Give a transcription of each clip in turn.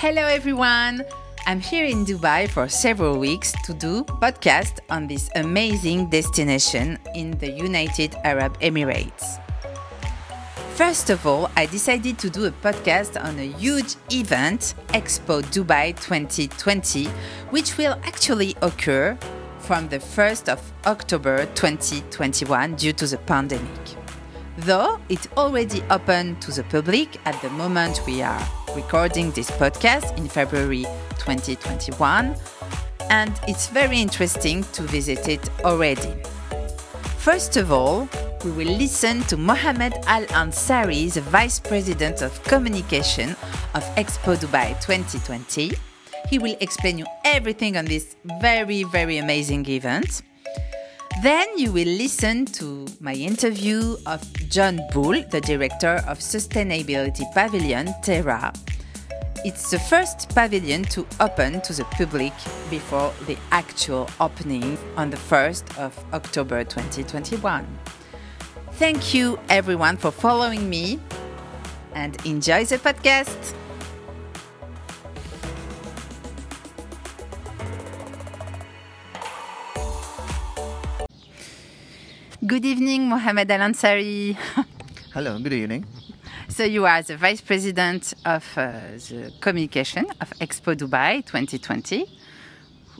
Hello everyone. I'm here in Dubai for several weeks to do podcast on this amazing destination in the United Arab Emirates. First of all, I decided to do a podcast on a huge event, Expo Dubai 2020, which will actually occur from the 1st of October 2021 due to the pandemic. Though it already opened to the public at the moment we are recording this podcast in February 2021, and it's very interesting to visit it already. First of all, we will listen to Mohamed Al Ansari, the Vice President of Communication of Expo Dubai 2020. He will explain you everything on this very, very amazing event. Then you will listen to my interview of John Bull, the director of Sustainability Pavilion Terra. It's the first pavilion to open to the public before the actual opening on the 1st of October 2021. Thank you everyone for following me and enjoy the podcast. Good evening, Mohamed Al Ansari. Hello, good evening. So, you are the Vice President of uh, the Communication of Expo Dubai 2020,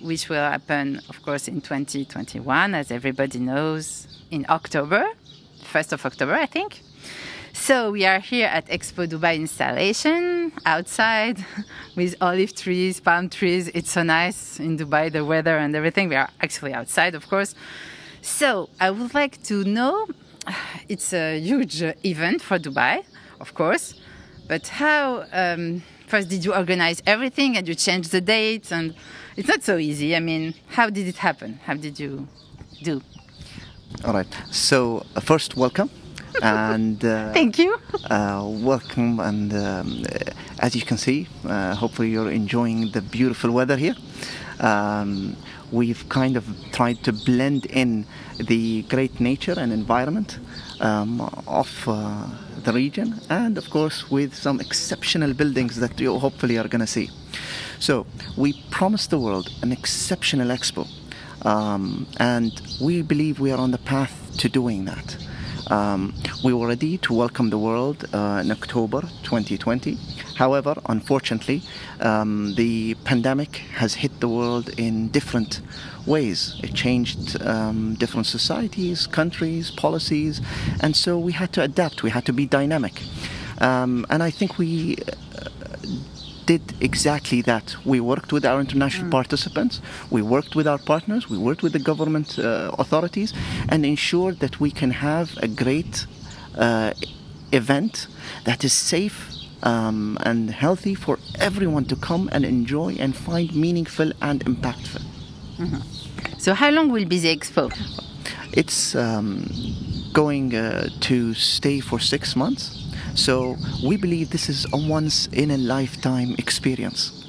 which will happen, of course, in 2021, as everybody knows, in October, 1st of October, I think. So, we are here at Expo Dubai installation outside with olive trees, palm trees. It's so nice in Dubai, the weather and everything. We are actually outside, of course. So, I would like to know it's a huge event for Dubai, of course, but how um, first did you organize everything and you changed the dates? And it's not so easy. I mean, how did it happen? How did you do? All right. So, uh, first, welcome. and uh, Thank you. uh, welcome. And um, uh, as you can see, uh, hopefully you're enjoying the beautiful weather here. Um, we've kind of tried to blend in the great nature and environment um, of uh, the region, and of course with some exceptional buildings that you hopefully are going to see. So we promised the world an exceptional expo, um, and we believe we are on the path to doing that. Um, we were ready to welcome the world uh, in October 2020. However, unfortunately, um, the pandemic has hit the world in different ways. It changed um, different societies, countries, policies, and so we had to adapt. We had to be dynamic. Um, and I think we uh, did exactly that. We worked with our international participants, we worked with our partners, we worked with the government uh, authorities, and ensured that we can have a great uh, event that is safe. Um, and healthy for everyone to come and enjoy and find meaningful and impactful. So, how long will be the expo? It's um, going uh, to stay for six months. So we believe this is a once in a lifetime experience.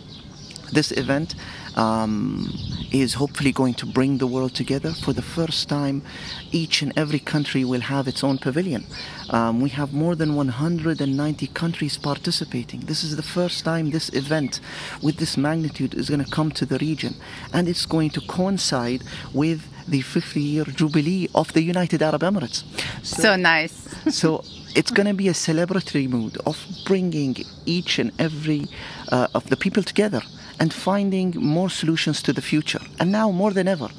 This event um, is hopefully going to bring the world together for the first time. Each and every country will have its own pavilion. Um, we have more than 190 countries participating. This is the first time this event with this magnitude is going to come to the region, and it's going to coincide with the 50 year jubilee of the United Arab Emirates. So nice. so it's going to be a celebratory mood of bringing each and every uh, of the people together and finding more solutions to the future. And now more than ever,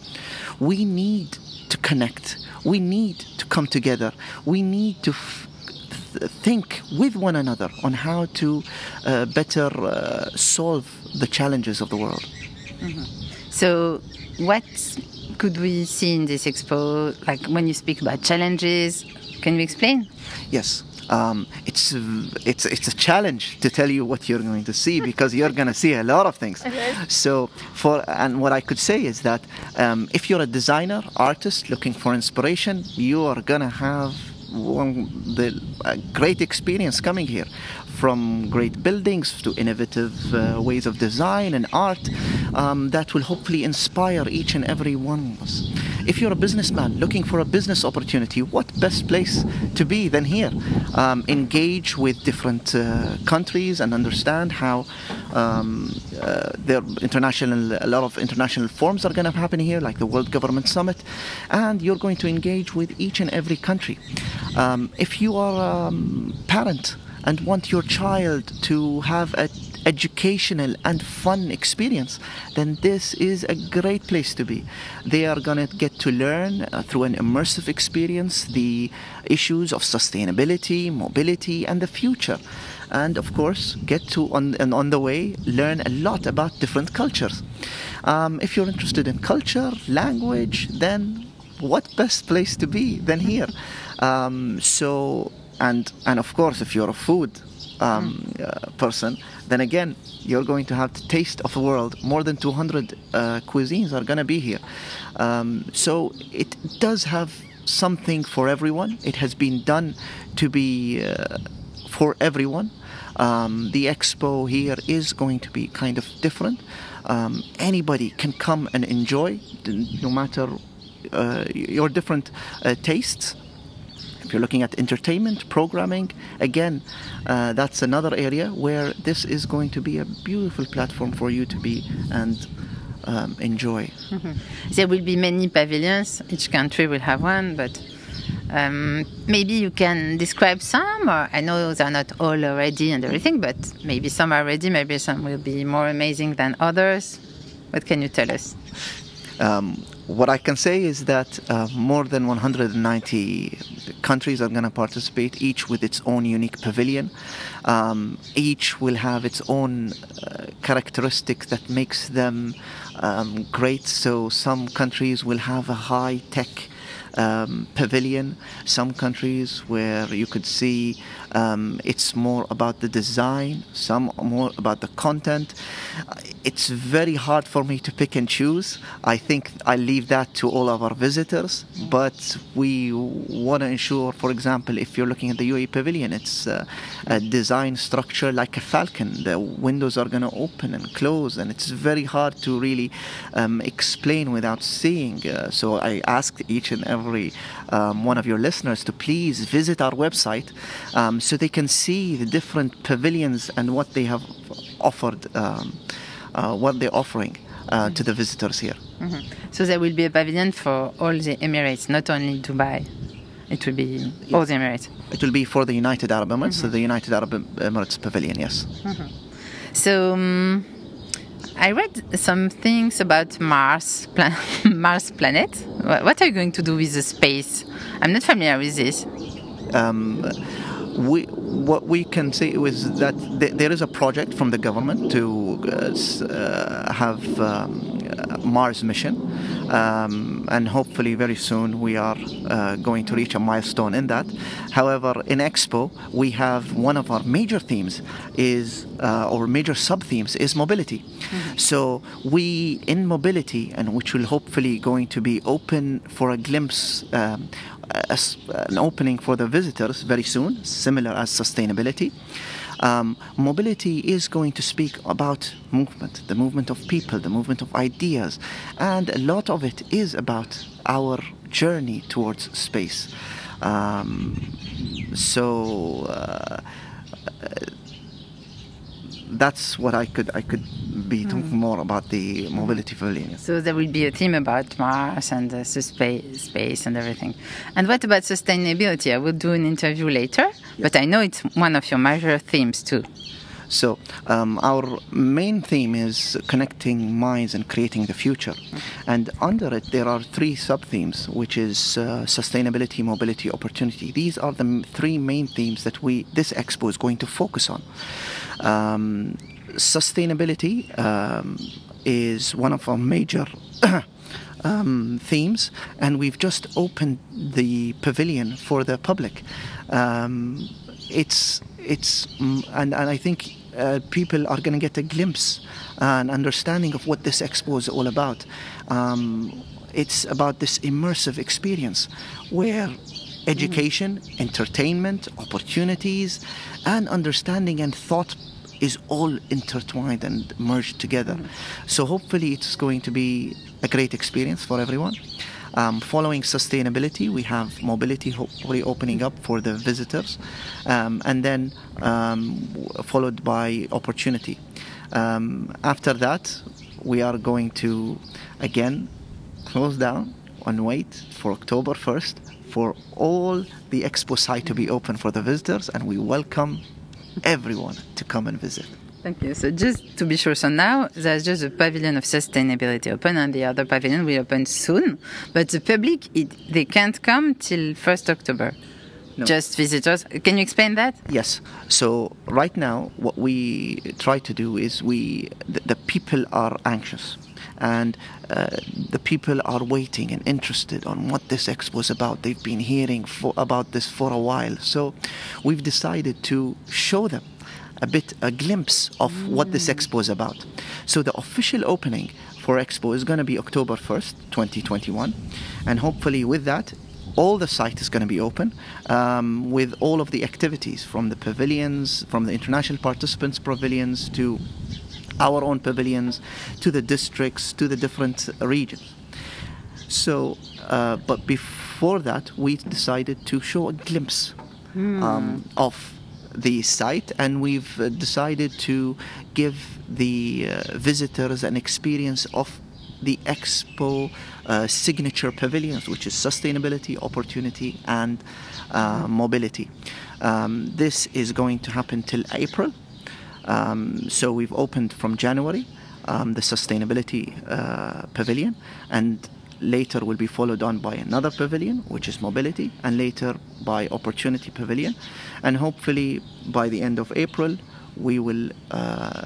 we need to connect. We need to come together. We need to f- th- think with one another on how to uh, better uh, solve the challenges of the world. So, what could we see in this expo? Like when you speak about challenges, can you explain? Yes. Um, it's it's it's a challenge to tell you what you're going to see because you're going to see a lot of things. So for and what I could say is that um, if you're a designer artist looking for inspiration, you are going to have one, the a great experience coming here, from great buildings to innovative uh, ways of design and art um, that will hopefully inspire each and every one of us. If you're a businessman looking for a business opportunity, what best place to be than here? Um, engage with different uh, countries and understand how um, uh, there international a lot of international forums are going to happen here, like the World Government Summit, and you're going to engage with each and every country. Um, if you are a um, parent and want your child to have a educational and fun experience, then this is a great place to be. They are going to get to learn uh, through an immersive experience the issues of sustainability, mobility, and the future. And of course, get to on and on the way learn a lot about different cultures. Um, if you're interested in culture, language, then what best place to be than here? Um, so and and of course, if you're a food um, uh, person, then again, you're going to have the taste of the world. More than 200 uh, cuisines are going to be here. Um, so it does have something for everyone. It has been done to be uh, for everyone. Um, the expo here is going to be kind of different. Um, anybody can come and enjoy, no matter uh, your different uh, tastes. If you're looking at entertainment, programming, again, uh, that's another area where this is going to be a beautiful platform for you to be and um, enjoy. Mm-hmm. There will be many pavilions. Each country will have one, but um, maybe you can describe some. Or I know they're not all ready and everything, but maybe some are ready. Maybe some will be more amazing than others. What can you tell us? Um, what I can say is that uh, more than 190 countries are going to participate, each with its own unique pavilion. Um, each will have its own uh, characteristic that makes them um, great. So some countries will have a high tech um, pavilion. Some countries where you could see um, it's more about the design, some more about the content. It's very hard for me to pick and choose. I think I leave that to all of our visitors, but we want to ensure, for example, if you're looking at the UAE pavilion, it's uh, a design structure like a falcon. The windows are going to open and close, and it's very hard to really um, explain without seeing. Uh, so I asked each and every um, one of your listeners to please visit our website um, so they can see the different pavilions and what they have offered, um, uh, what they're offering uh, mm-hmm. to the visitors here. Mm-hmm. So there will be a pavilion for all the Emirates, not only Dubai. It will be all the Emirates. It will be for the United Arab Emirates, mm-hmm. so the United Arab Emirates pavilion, yes. Mm-hmm. So. Um, I read some things about Mars, plan- Mars planet. What are you going to do with the space? I'm not familiar with this. Um, we, what we can say is that th- there is a project from the government to uh, uh have um, Mars mission, um, and hopefully very soon we are uh, going to reach a milestone in that. However, in Expo we have one of our major themes is uh, or major sub themes is mobility. Mm-hmm. So we in mobility, and which will hopefully going to be open for a glimpse um, a, an opening for the visitors very soon, similar as sustainability. Um, mobility is going to speak about movement, the movement of people, the movement of ideas, and a lot of it is about our journey towards space. Um, so uh, that's what I could I could be talking mm. more about the mobility for pavilion. So there will be a theme about Mars and uh, space, space and everything. And what about sustainability? I will do an interview later, yes. but I know it's one of your major themes too. So um, our main theme is connecting minds and creating the future, mm. and under it there are three sub themes, which is uh, sustainability, mobility, opportunity. These are the three main themes that we this expo is going to focus on. Um, sustainability um, is one of our major um, themes, and we've just opened the pavilion for the public. Um, it's it's mm, and, and I think uh, people are going to get a glimpse and understanding of what this expo is all about. Um, it's about this immersive experience where education, entertainment, opportunities, and understanding and thought is all intertwined and merged together. Mm-hmm. So hopefully it's going to be a great experience for everyone. Um, following sustainability, we have mobility hopefully opening up for the visitors, um, and then um, followed by opportunity. Um, after that, we are going to again close down and wait for October 1st for all the expo site to be open for the visitors, and we welcome everyone to come and visit. Thank you. So just to be sure, so now there's just a pavilion of sustainability open, and the other pavilion will open soon. But the public, it, they can't come till first October. No. Just visitors. Can you explain that? Yes. So right now, what we try to do is we the, the people are anxious, and uh, the people are waiting and interested on what this expo is about. They've been hearing for, about this for a while, so we've decided to show them a bit a glimpse of what this expo is about. So the official opening for expo is going to be October 1st, 2021, and hopefully with that all the site is going to be open um, with all of the activities from the pavilions, from the international participants pavilions to our own pavilions, to the districts, to the different regions. So, uh, but before that, we decided to show a glimpse um, of the site, and we've uh, decided to give the uh, visitors an experience of the expo uh, signature pavilions, which is sustainability, opportunity, and uh, mobility. Um, this is going to happen till April. Um, so we've opened from January um, the sustainability uh, pavilion, and later will be followed on by another pavilion, which is mobility, and later by opportunity pavilion, and hopefully by the end of April we will uh,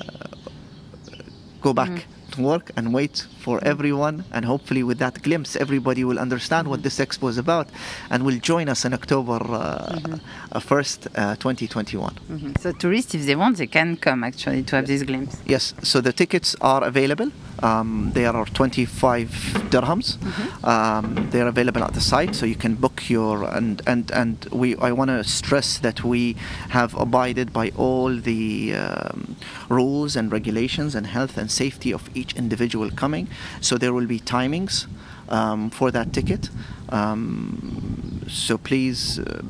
go back work and wait for everyone, and hopefully with that glimpse, everybody will understand what this expo is about, and will join us in October uh, uh, first, uh, 2021. So tourists, if they want, they can come actually to have this glimpse. Yes, so the tickets are available. Um, they are 25 dirhams. Um, they are available at the site, so you can book your and and and we. I want to stress that we have abided by all the um, rules and regulations and health and safety of each individual coming. So there will be timings um, for that ticket. Um, so please. Uh,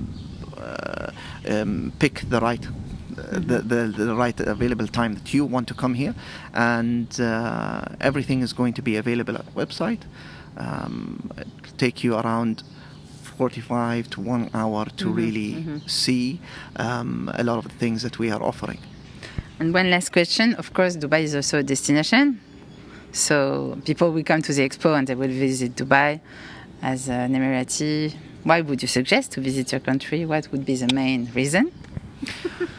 uh, um, pick the right the, the, the right available time that you want to come here and uh, everything is going to be available at the website um, it'll take you around 45 to one hour to really see um, a lot of the things that we are offering And one last question. Of course, Dubai is also a destination. So people will come to the expo and they will visit Dubai as an Emirati. Why would you suggest to visit your country? What would be the main reason?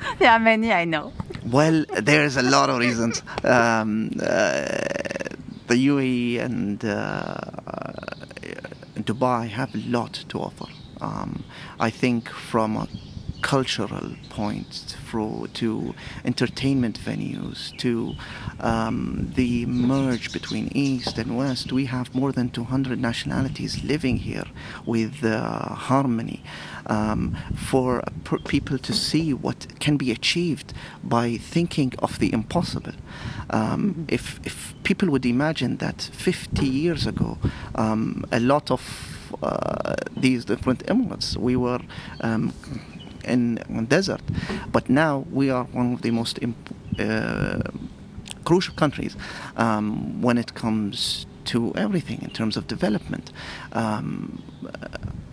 there are many, I know. Well, there's a lot of reasons. Um, uh, the UAE and uh, Dubai have a lot to offer. Um, I think from a cultural points through to entertainment venues to um, the merge between east and west. We have more than 200 nationalities living here with uh, harmony um, for people to see what can be achieved by thinking of the impossible. Um, if, if people would imagine that 50 years ago um, a lot of uh, these different emirates we were um, in, desert. But now we are one of the most uh, crucial countries um, when it comes to everything in terms of development. Um,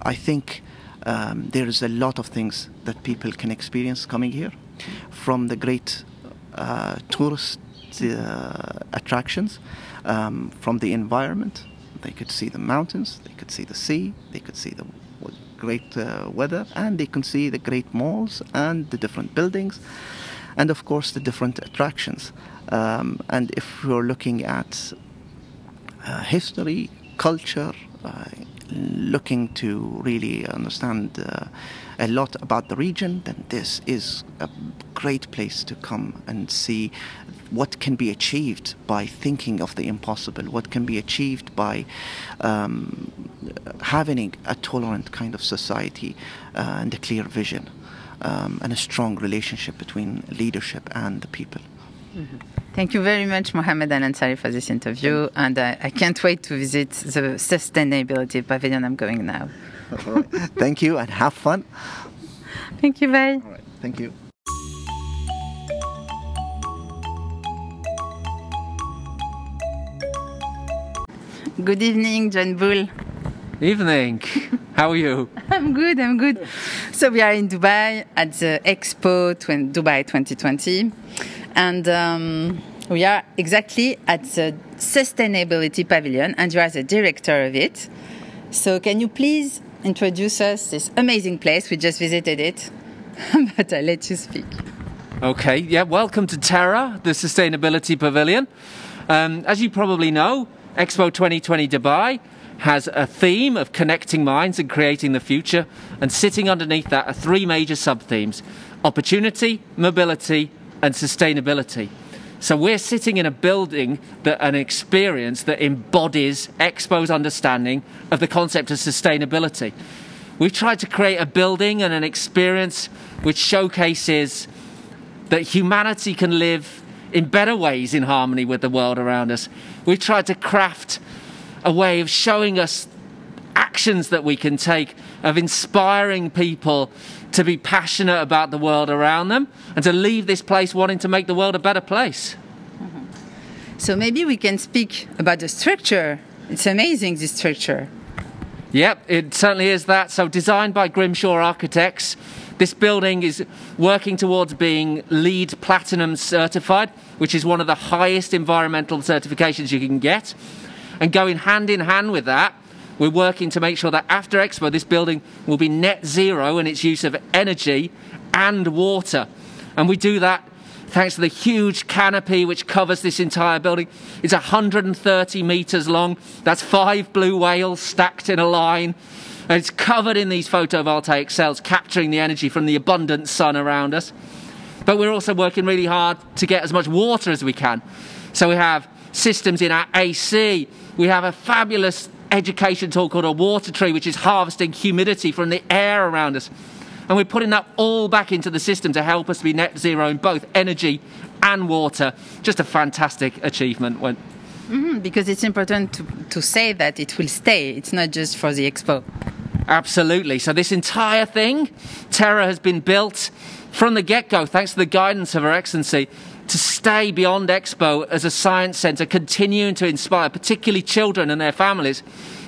I think um, there is a lot of things that people can experience coming here, from the great uh, tourist uh, attractions, um, from the environment. They could see the mountains, they could see the sea, they could see the great uh, weather, and they can see the great malls and the different buildings, and of course the different attractions. Um, and if we're looking at uh, history, culture, uh, looking to really understand uh, a lot about the region, then this is a great place to come and see what can be achieved by thinking of the impossible, what can be achieved by um, having a tolerant kind of society uh, and a clear vision um, and a strong relationship between leadership and the people. Thank you very much, Mohamed Al Ansari, for this interview. And uh, I can't wait to visit the Sustainability Pavilion. I'm going now. Thank you and have fun. Thank you, bye. All right. Thank you. Good evening, John Bull. Evening. How are you? I'm good, I'm good. So we are in Dubai at the Expo Dubai 2020. And um, we are exactly at the Sustainability Pavilion, and you are the director of it. So can you please introduce us this amazing place? We just visited it, but I'll let you speak. Okay, yeah, welcome to Terra, the Sustainability Pavilion. Um, as you probably know, Expo 2020 Dubai has a theme of connecting minds and creating the future, and sitting underneath that are three major sub themes opportunity, mobility, and sustainability. So we're sitting in a building that an experience that embodies Expo's understanding of the concept of sustainability. We've tried to create a building and an experience which showcases that humanity can live in better ways in harmony with the world around us. We've tried to craft a way of showing us actions that we can take, of inspiring people to be passionate about the world around them and to leave this place wanting to make the world a better place. Mm-hmm. So maybe we can speak about the structure. It's amazing, this structure. Yep, it certainly is that. So, designed by Grimshaw Architects, this building is working towards being LEED Platinum certified, which is one of the highest environmental certifications you can get. And going hand in hand with that, we're working to make sure that after Expo, this building will be net zero in its use of energy and water. And we do that thanks to the huge canopy which covers this entire building. It's 130 metres long. That's five blue whales stacked in a line. And it's covered in these photovoltaic cells, capturing the energy from the abundant sun around us. But we're also working really hard to get as much water as we can. So we have systems in our AC. We have a fabulous education tool called a water tree, which is harvesting humidity from the air around us. And we're putting that all back into the system to help us be net zero in both energy and water. Just a fantastic achievement. Mhm, because it's important to, to say that it will stay. It's not just for the expo. Absolutely. So, this entire thing, Terra, has been built from the get go, thanks to the guidance of Her Excellency, to stay beyond Expo as a science centre, continuing to inspire, particularly children and their families,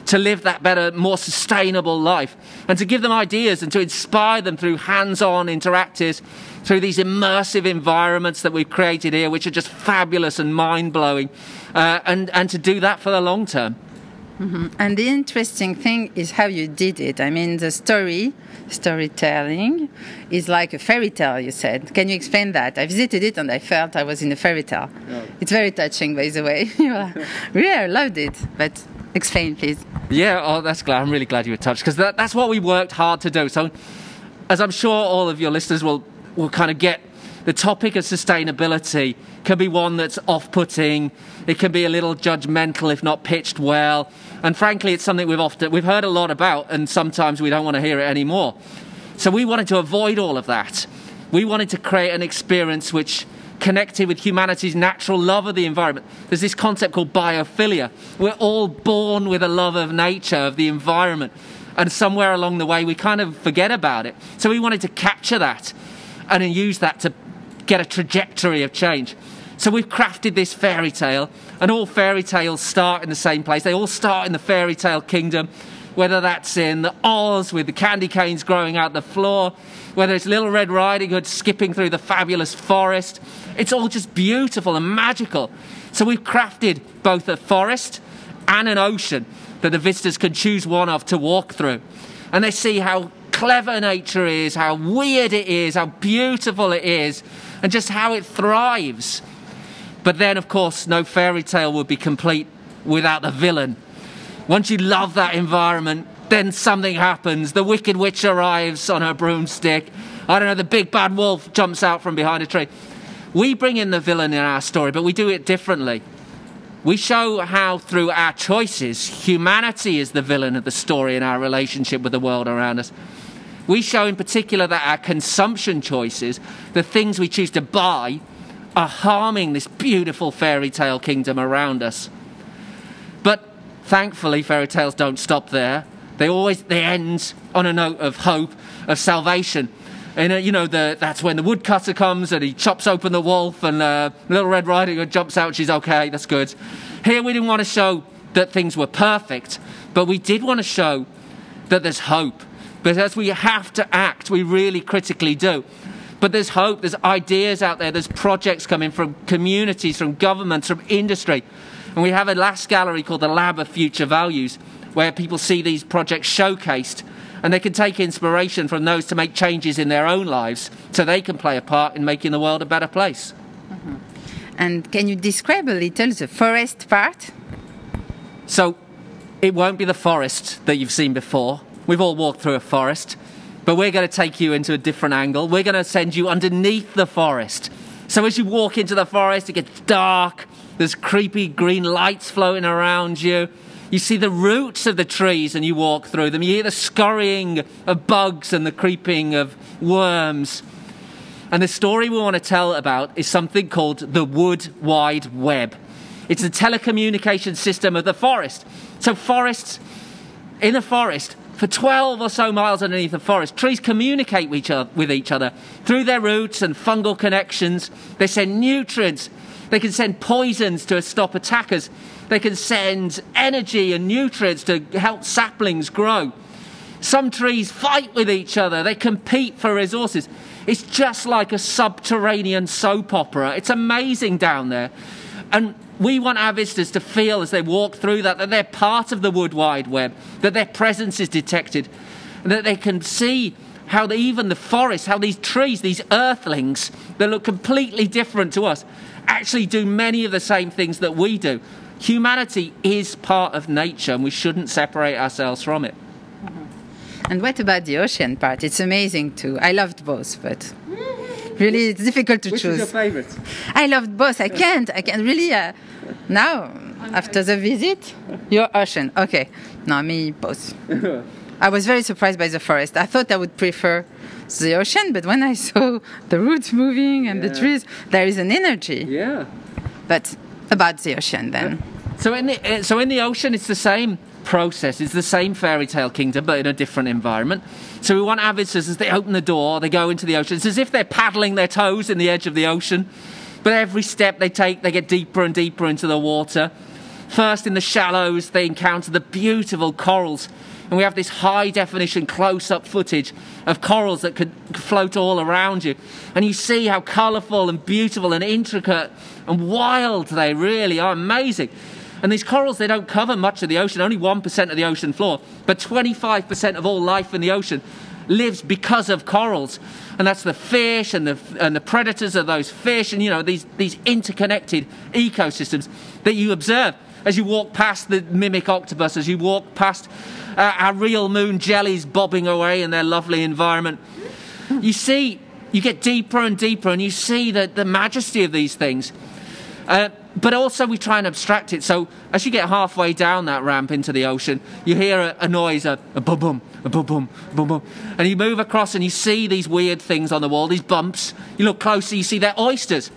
to live that better, more sustainable life, and to give them ideas and to inspire them through hands on interactives, through these immersive environments that we've created here, which are just fabulous and mind blowing, uh, and, and to do that for the long term. Mm-hmm. And the interesting thing is how you did it. I mean, the story, storytelling, is like a fairy tale, you said. Can you explain that? I visited it and I felt I was in a fairy tale. It's very touching, by the way. really, I loved it. But explain, please. Yeah, oh, that's glad. I'm really glad you were touched because that, that's what we worked hard to do. So, as I'm sure all of your listeners will will kind of get, the topic of sustainability can be one that's off-putting. It can be a little judgmental if not pitched well. And frankly, it's something we've often we've heard a lot about, and sometimes we don't want to hear it anymore. So we wanted to avoid all of that. We wanted to create an experience which connected with humanity's natural love of the environment. There's this concept called biophilia. We're all born with a love of nature, of the environment. And somewhere along the way, we kind of forget about it. So we wanted to capture that and use that to get a trajectory of change. So we've crafted this fairy tale, and all fairy tales start in the same place. They all start in the fairy tale kingdom, whether that's in the Oz with the candy canes growing out the floor, whether it's Little Red Riding Hood skipping through the fabulous forest. It's all just beautiful and magical. So we've crafted both a forest and an ocean that the visitors can choose one of to walk through. And they see how clever nature is, how weird it is, how beautiful it is, and just how it thrives. But then, of course, no fairy tale would be complete without the villain. Once you love that environment, then something happens. The Wicked Witch arrives on her broomstick. I don't know, the big bad wolf jumps out from behind a tree. We bring in the villain in our story, but we do it differently. We show how, through our choices, humanity is the villain of the story in our relationship with the world around us. We show, in particular, that our consumption choices, the things we choose to buy, are harming this beautiful fairy tale kingdom around us. But thankfully, fairy tales don't stop there. They always they end on a note of hope, of salvation. And uh, you know, the, that's when the woodcutter comes and he chops open the wolf, and uh, Little Red Riding Hood jumps out. She's okay. That's good. Here we didn't want to show that things were perfect, but we did want to show that there's hope. Because we have to act, we really critically do. But there's hope, there's ideas out there, there's projects coming from communities, from governments, from industry. And we have a last gallery called the Lab of Future Values, where people see these projects showcased and they can take inspiration from those to make changes in their own lives so they can play a part in making the world a better place. Mm-hmm. And can you describe a little the forest part? So, it won't be the forest that you've seen before. We've all walked through a forest, but we're going to take you into a different angle. We're going to send you underneath the forest. So, as you walk into the forest, it gets dark, there's creepy green lights floating around you. You see the roots of the trees and you walk through them. You hear the scurrying of bugs and the creeping of worms. And the story we want to tell about is something called the Wood Wide Web. It's the telecommunication system of the forest. So, forests, in a forest, for 12 or so miles underneath the forest, trees communicate with each, other, through their roots and fungal connections. They send nutrients, they can send poisons to stop attackers, they can send energy and nutrients to help saplings grow. Some trees fight with each other, they compete for resources. It's just like a subterranean soap opera. It's amazing down there. And we want our visitors to feel as they walk through that that they're part of the wood wide web, that their presence is detected, and that they can see how they, even the forest, how these trees, these earthlings that look completely different to us, actually do many of the same things that we do. Humanity is part of nature and we shouldn't separate ourselves from it. Mm-hmm. And what about the ocean part? It's amazing too. I loved both, but really it's difficult to Which choose. Which is your favorite? I loved both. I can't. I can't really. Uh, now, after the visit, your ocean. Okay. No, me both. I was very surprised by the forest. I thought I would prefer the ocean, but when I saw the roots moving and yeah. the trees, there is an energy. Yeah. But about the ocean then. So in the uh, so in the ocean, it's the same process. It's the same fairy tale kingdom, but in a different environment. So we want visitors as they open the door, they go into the ocean. It's as if they're paddling their toes in the edge of the ocean. But every step they take, they get deeper and deeper into the water. First, in the shallows, they encounter the beautiful corals. And we have this high definition close up footage of corals that could float all around you. And you see how colourful and beautiful and intricate and wild they really are. Amazing. And these corals, they don't cover much of the ocean, only 1% of the ocean floor, but 25% of all life in the ocean lives because of corals. And that's the fish and the, and the predators of those fish, and you know, these, these interconnected ecosystems that you observe as you walk past the mimic octopus, as you walk past uh, our real moon jellies bobbing away in their lovely environment. You see, you get deeper and deeper, and you see the, the majesty of these things. Uh, but also we try and abstract it. So as you get halfway down that ramp into the ocean, you hear a, a noise, a, a boom boom, a boom boom, boom boom, and you move across and you see these weird things on the wall, these bumps. You look closer, you see they're oysters,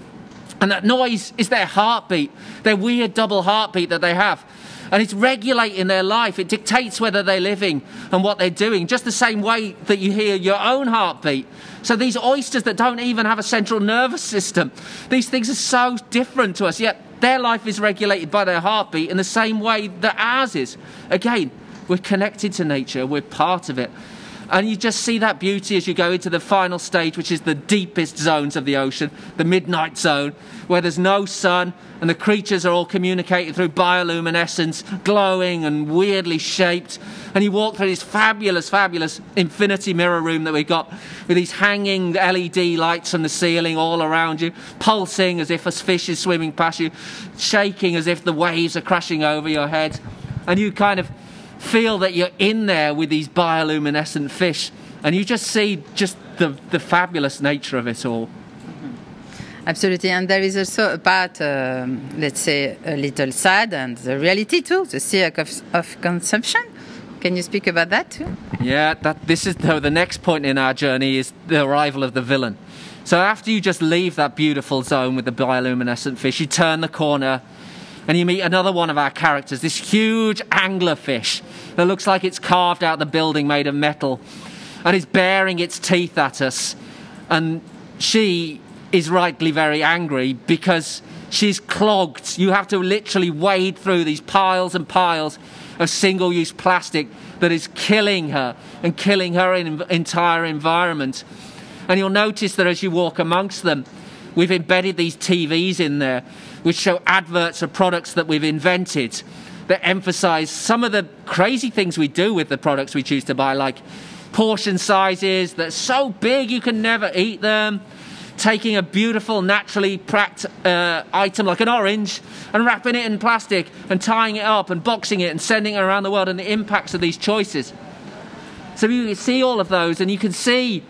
and that noise is their heartbeat, their weird double heartbeat that they have. And it's regulating their life. It dictates whether they're living and what they're doing, just the same way that you hear your own heartbeat. So these oysters that don't even have a central nervous system, these things are so different to us, yet their life is regulated by their heartbeat in the same way that ours is. Again, we're connected to nature, we're part of it. And you just see that beauty as you go into the final stage, which is the deepest zones of the ocean, the midnight zone, where there's no sun and the creatures are all communicating through bioluminescence, glowing and weirdly shaped. And you walk through this fabulous, fabulous infinity mirror room that we've got with these hanging LED lights from the ceiling all around you, pulsing as if a fish is swimming past you, shaking as if the waves are crashing over your head. And you kind of feel that you're in there with these bioluminescent fish and you just see just the, the fabulous nature of it all. Absolutely, and there is also a part, um, let's say, a little sad, and the reality too, the circle of, of consumption. Can you speak about that too? Yeah, that this is the, the next point in our journey is the arrival of the villain. So after you just leave that beautiful zone with the bioluminescent fish, you turn the corner and you meet another one of our characters, this huge anglerfish that looks like it's carved out the building made of metal and is baring its teeth at us. And she is rightly very angry because she's clogged. You have to literally wade through these piles and piles of single use plastic that is killing her and killing her entire environment. And you'll notice that as you walk amongst them, we've embedded these TVs in there which show adverts of products that we've invented that emphasize some of the crazy things we do with the products we choose to buy, like portion sizes that are so big you can never eat them taking a beautiful, naturally packed uh, item like an orange and wrapping it in plastic and tying it up and boxing it and sending it around the world and the impacts of these choices. So you see all of those and you can see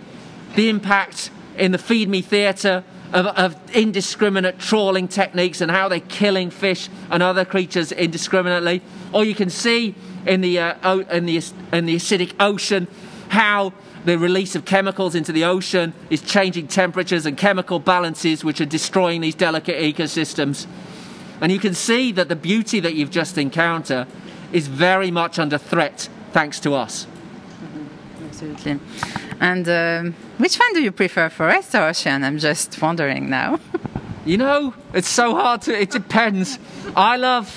the impact in the Feed Me Theatre of, of, indiscriminate trawling techniques and how they're killing fish and other creatures indiscriminately. Or you can see in the, uh, in the, in the acidic ocean how the release of chemicals into the ocean is changing temperatures and chemical balances, which are destroying these delicate ecosystems. And you can see that the beauty that you've just encountered is very much under threat thanks to us. Mm-hmm. Absolutely. And um, which one do you prefer, forest or ocean? I'm just wondering now. you know, it's so hard to. It depends. I love.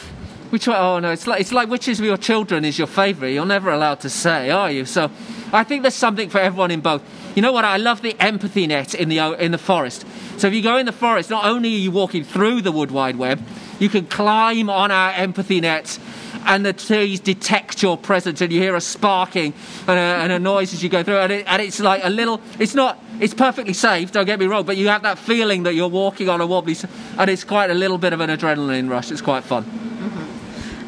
Which one? Oh no, it's like it's like which of your children is your favourite. You're never allowed to say, are you? So I think there's something for everyone in both. You know what? I love the empathy net in the in the forest. So if you go in the forest, not only are you walking through the wood wide web, you can climb on our empathy net and the trees detect your presence and you hear a sparking and a, and a noise as you go through and, it, and, it's like a little it's not it's perfectly safe don't get me wrong but you have that feeling that you're walking on a wobbly and it's quite a little bit of an adrenaline rush it's quite fun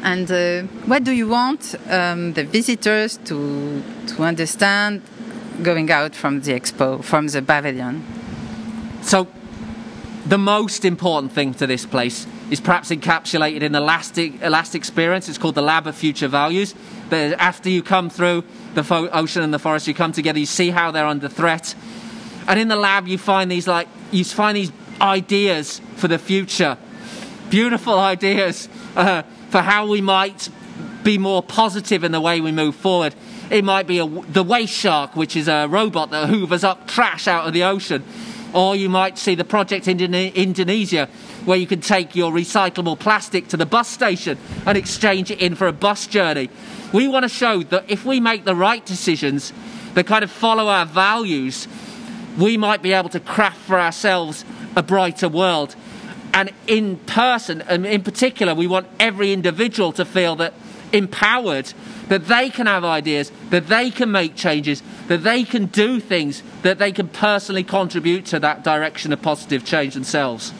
and uh, what do you want um, the visitors to to understand going out from the expo, from the pavilion? So, the most important thing to this place is perhaps encapsulated in the last, experience. It's called the Lab of Future Values. That after you come through the ocean and the forest, you come together, you see how they're under threat, and in the lab you find these like you find these ideas for the future, beautiful ideas. Uh, for how we might be more positive in the way we move forward. It might be a, the waste shark, which is a robot that hoovers up trash out of the ocean. Or you might see the project in Indonesia, where you can take your recyclable plastic to the bus station and exchange it in for a bus journey. We want to show that if we make the right decisions that kind of follow our values, we might be able to craft for ourselves a brighter world and in person, and in particular, we want every individual to feel that empowered, that they can have ideas, that they can make changes, that they can do things, that they can personally contribute to that direction of positive change themselves.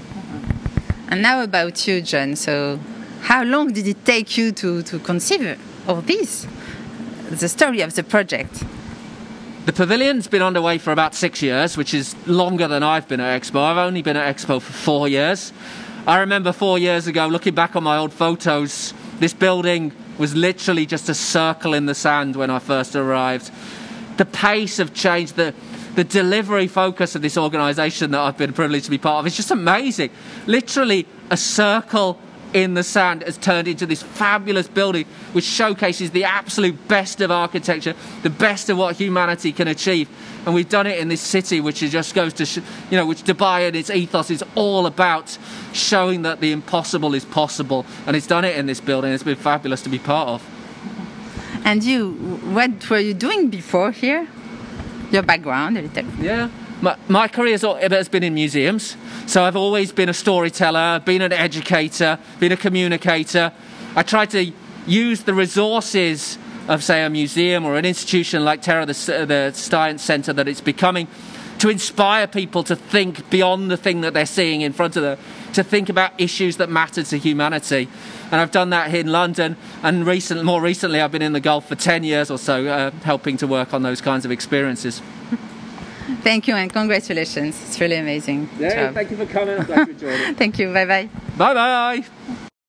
And now about you, John. So, how long did it take you to, to conceive of this, the story of the project? The pavilion's been underway for about six years, which is longer than I've been at Expo. I've only been at Expo for four years. I remember four years ago, looking back on my old photos, this building was literally just a circle in the sand when I first arrived. The pace of change, the the delivery focus of this organisation that I've been privileged to be part of is just amazing. Literally a circle in the sand has turned into this fabulous building which showcases the absolute best of architecture, the best of what humanity can achieve. And we've done it in this city, which just goes to, sh- you know, which Dubai and its ethos is all about showing that the impossible is possible. And it's done it in this building. It's been fabulous to be part of. And you, what were you doing before here? Your background, a little. Yeah. My, my career has been in museums, so I've always been a storyteller, been an educator, been a communicator. I try to use the resources of, say, a museum or an institution like Terra, the, the Science Centre, that it's becoming, to inspire people to think beyond the thing that they're seeing in front of them, to think about issues that matter to humanity. And I've done that here in London, and recent, more recently, I've been in the Gulf for 10 years or so, uh, helping to work on those kinds of experiences. Thank you and congratulations. It's really amazing. Yeah, job. thank you for coming. I'm glad you enjoyed it. thank you. Bye bye. Bye bye.